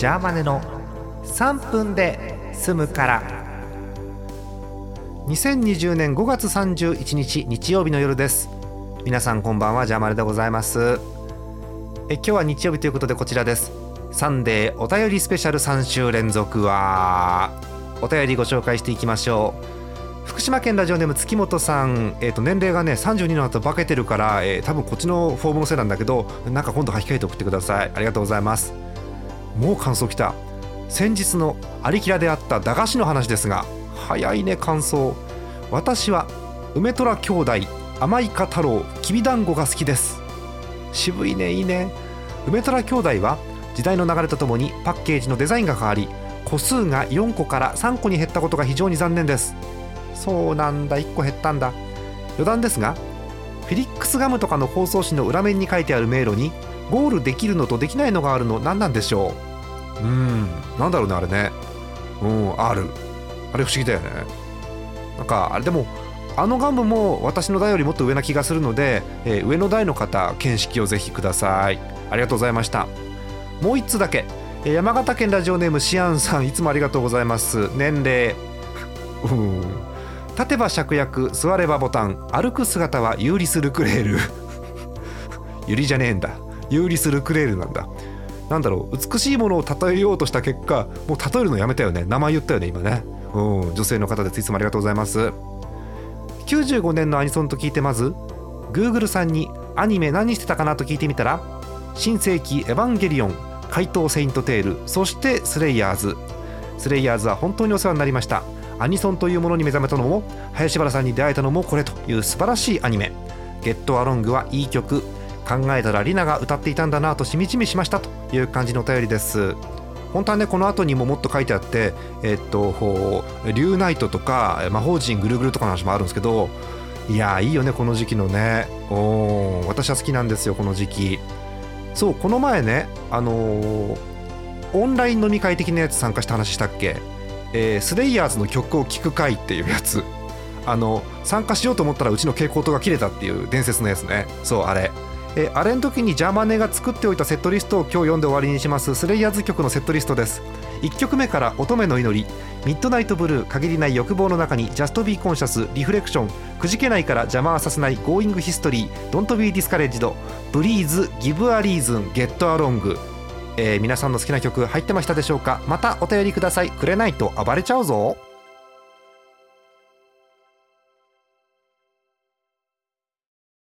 ジャーマネの3分で済むから。2020年5月31日日曜日の夜です。皆さんこんばんはジャーマネでございます。え今日は日曜日ということでこちらです。サンデーお便りスペシャル3週連続はお便りご紹介していきましょう。福島県ラジオネーム月本さん、えー、と年齢がね32の後化けてるから、えー多分こっちのフォームのせいなんだけどなんか今度書き換えて送ってください。ありがとうございます。もう感想きた。先日のアリキラであった駄菓子の話ですが早いね感想。私は梅虎兄弟甘いか太郎きびだんごが好きです。渋いねいいね。梅虎兄弟は時代の流れとともにパッケージのデザインが変わり個数が4個から3個に減ったことが非常に残念です。そうなんだ1個減ったんだ。余談ですがフィリックスガムとかの包装紙の裏面に書いてある迷路にゴールできるのとできないのがあるの何なんでしょう？うーんなんだろうねあれね。うんある。あれ不思議だよね。なんかあれでもあのガムも私の台よりもっと上な気がするので、えー上の台の方見識をぜひください。ありがとうございました。もう一つだけ。えー山形県ラジオネームシアンさん。いつもありがとうございます。年齢。うん。立てば芍薬座ればボタン。歩く姿は有利するクレール。ユリじゃねえんだ。有利するクレールなんだ。なんだろう美しいものを例えようとした結果もう例えるのやめたよね。名前言ったよね今ね。うん女性の方です。いつもありがとうございます。95年のアニソンと聞いてまず Google さんにアニメ何してたかなと聞いてみたら新世紀エヴァンゲリオン怪盗セイントテールそしてスレイヤーズ。スレイヤーズは本当にお世話になりました。アニソンというものに目覚めたのも林原さんに出会えたのもこれという素晴らしいアニメ「ゲットアロングはいい曲。考えたらリナが歌っていたんだなとしみじみしましたという感じのお便りです。本当はねこの後にももっと書いてあってえっとリュウナイトとか魔法陣ぐるぐるとかの話もあるんですけどいやーいいよねこの時期のね。お私は好きなんですよこの時期。そうこの前ねあのーオンライン飲み会的なやつ参加した話したっけ、えースレイヤーズの曲を聴く会っていうやつ。あの参加しようと思ったらうちの蛍光灯が切れたっていう伝説のやつね。そうあれ。えーあれの時にジャーマネが作っておいたセットリストを今日読んで終わりにします。スレイヤーズ曲のセットリストです。1曲目から乙女の祈り。 Midnight Blue 限りない欲望の中に Just be conscious Reflection。くじけないから邪魔はさせない Going History。 Don't be discouraged。 Breeze Give a reason Get along。え皆さんの好きな曲入ってましたでしょうか？またお便りください。くれないと暴れちゃうぞ。